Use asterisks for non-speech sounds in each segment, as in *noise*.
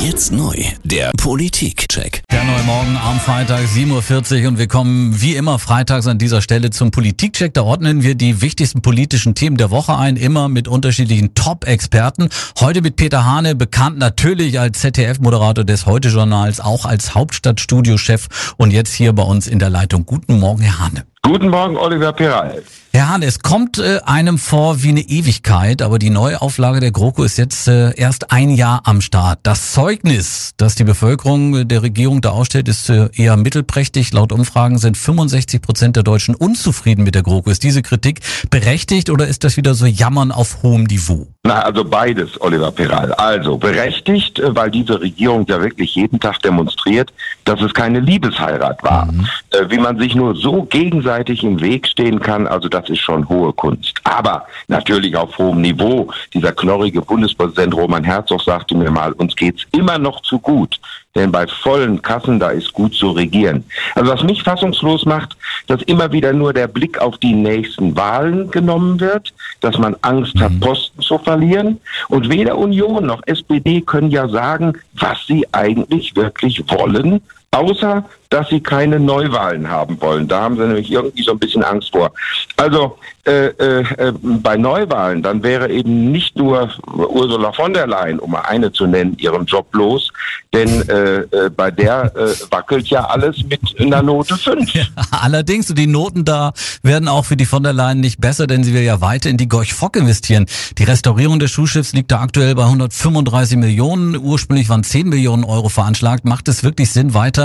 Jetzt neu, der Politikcheck. Der neue Morgen am Freitag 7.40 Uhr und wir kommen wie immer freitags an dieser Stelle zum Politikcheck. Da ordnen wir die wichtigsten politischen Themen der Woche ein, immer mit unterschiedlichen Top-Experten. Heute mit Peter Hane, bekannt natürlich als ZDF-Moderator des Heute-Journals, auch als Hauptstadtstudio-Chef und jetzt hier bei uns in der Leitung. Guten Morgen, Herr Hane. Guten Morgen, Oliver Peral. Herr Hahn, es kommt äh, einem vor wie eine Ewigkeit, aber die Neuauflage der GroKo ist jetzt äh, erst ein Jahr am Start. Das Zeugnis, das die Bevölkerung der Regierung da ausstellt, ist äh, eher mittelprächtig. Laut Umfragen sind 65 Prozent der Deutschen unzufrieden mit der GroKo. Ist diese Kritik berechtigt oder ist das wieder so Jammern auf hohem Niveau? Na, also beides, Oliver Peral. Also berechtigt, äh, weil diese Regierung ja wirklich jeden Tag demonstriert, dass es keine Liebesheirat war. Mhm. Äh, wie man sich nur so gegenseitig im Weg stehen kann, also das ist schon hohe Kunst. Aber natürlich auf hohem Niveau. Dieser knorrige Bundespräsident Roman Herzog sagte mir mal, uns geht's immer noch zu gut. Denn bei vollen Kassen, da ist gut zu regieren. Also was mich fassungslos macht, dass immer wieder nur der Blick auf die nächsten Wahlen genommen wird, dass man Angst hat, mhm. Posten zu verlieren. Und weder Union noch SPD können ja sagen, was sie eigentlich wirklich wollen außer dass sie keine Neuwahlen haben wollen. Da haben sie nämlich irgendwie so ein bisschen Angst vor. Also äh, äh, äh, bei Neuwahlen, dann wäre eben nicht nur Ursula von der Leyen, um mal eine zu nennen, ihren Job los, denn äh, äh, bei der äh, wackelt ja alles mit einer Note 5. Ja, allerdings, die Noten da werden auch für die von der Leyen nicht besser, denn sie will ja weiter in die Gorch Fock investieren. Die Restaurierung des Schulschiffs liegt da aktuell bei 135 Millionen. Ursprünglich waren 10 Millionen Euro veranschlagt. Macht es wirklich Sinn, weiter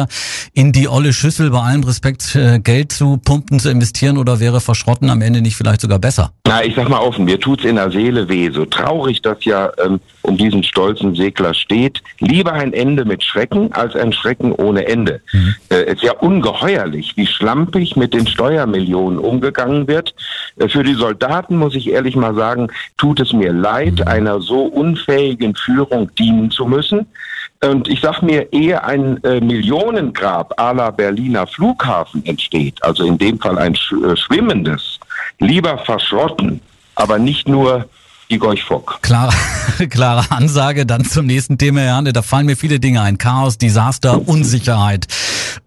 in die olle Schüssel bei allem Respekt äh, Geld zu pumpen, zu investieren oder wäre Verschrotten am Ende nicht vielleicht sogar besser? Na, ich sag mal offen, mir tut's in der Seele weh. So traurig das ja ähm, um diesen stolzen Segler steht. Lieber ein Ende mit Schrecken als ein Schrecken ohne Ende. Mhm. Äh, ist ja ungeheuerlich, wie schlampig mit den Steuermillionen umgegangen wird. Äh, für die Soldaten muss ich ehrlich mal sagen, tut es mir leid, mhm. einer so unfähigen Führung dienen zu müssen. Und ich sag mir, ehe ein äh, Millionengrab à la Berliner Flughafen entsteht, also in dem Fall ein sch äh, schwimmendes, lieber verschrotten, aber nicht nur Igor Fock. Klare, *laughs* klare Ansage. Dann zum nächsten Thema, Herr Hane. Da fallen mir viele Dinge ein. Chaos, Desaster, Unsicherheit.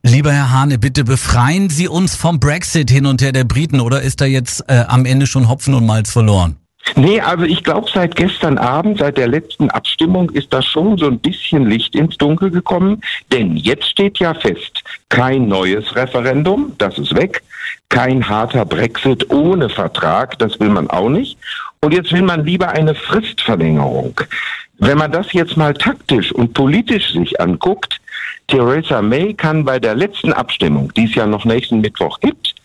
Lieber Herr Hane, bitte befreien Sie uns vom Brexit hin und her der Briten oder ist da jetzt äh, am Ende schon Hopfen und Malz verloren? Nee, also ich glaube, seit gestern Abend, seit der letzten Abstimmung, ist da schon so ein bisschen Licht ins Dunkel gekommen. Denn jetzt steht ja fest, kein neues Referendum, das ist weg. Kein harter Brexit ohne Vertrag, das will man auch nicht. Und jetzt will man lieber eine Fristverlängerung. Wenn man das jetzt mal taktisch und politisch sich anguckt, Theresa May kann bei der letzten Abstimmung, die es ja noch nächsten Mittwoch gibt,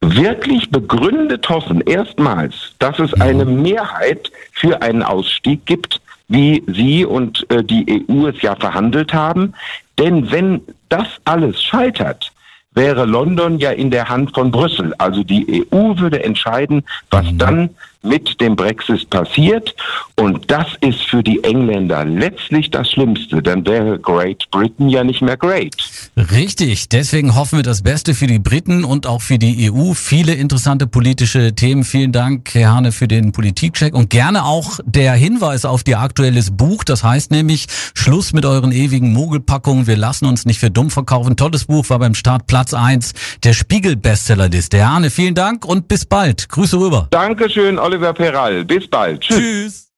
wirklich begründet hoffen, erstmals, dass es eine Mehrheit für einen Ausstieg gibt, wie Sie und äh, die EU es ja verhandelt haben. Denn wenn das alles scheitert, wäre London ja in der Hand von Brüssel. Also die EU würde entscheiden, was mhm. dann mit dem Brexit passiert. Und das ist für die Engländer letztlich das Schlimmste. Dann wäre Great Britain ja nicht mehr great. Richtig. Deswegen hoffen wir das Beste für die Briten und auch für die EU. Viele interessante politische Themen. Vielen Dank, Herr Hane, für den Politikcheck. Und gerne auch der Hinweis auf Ihr aktuelles Buch. Das heißt nämlich Schluss mit euren ewigen Mogelpackungen. Wir lassen uns nicht für dumm verkaufen. Tolles Buch, war beim Start Platz 1 der Spiegel-Bestsellerliste. Herr Hane, vielen Dank und bis bald. Grüße rüber. Dankeschön, Oliver Peral. Bis bald. Tschüss. Tschüss.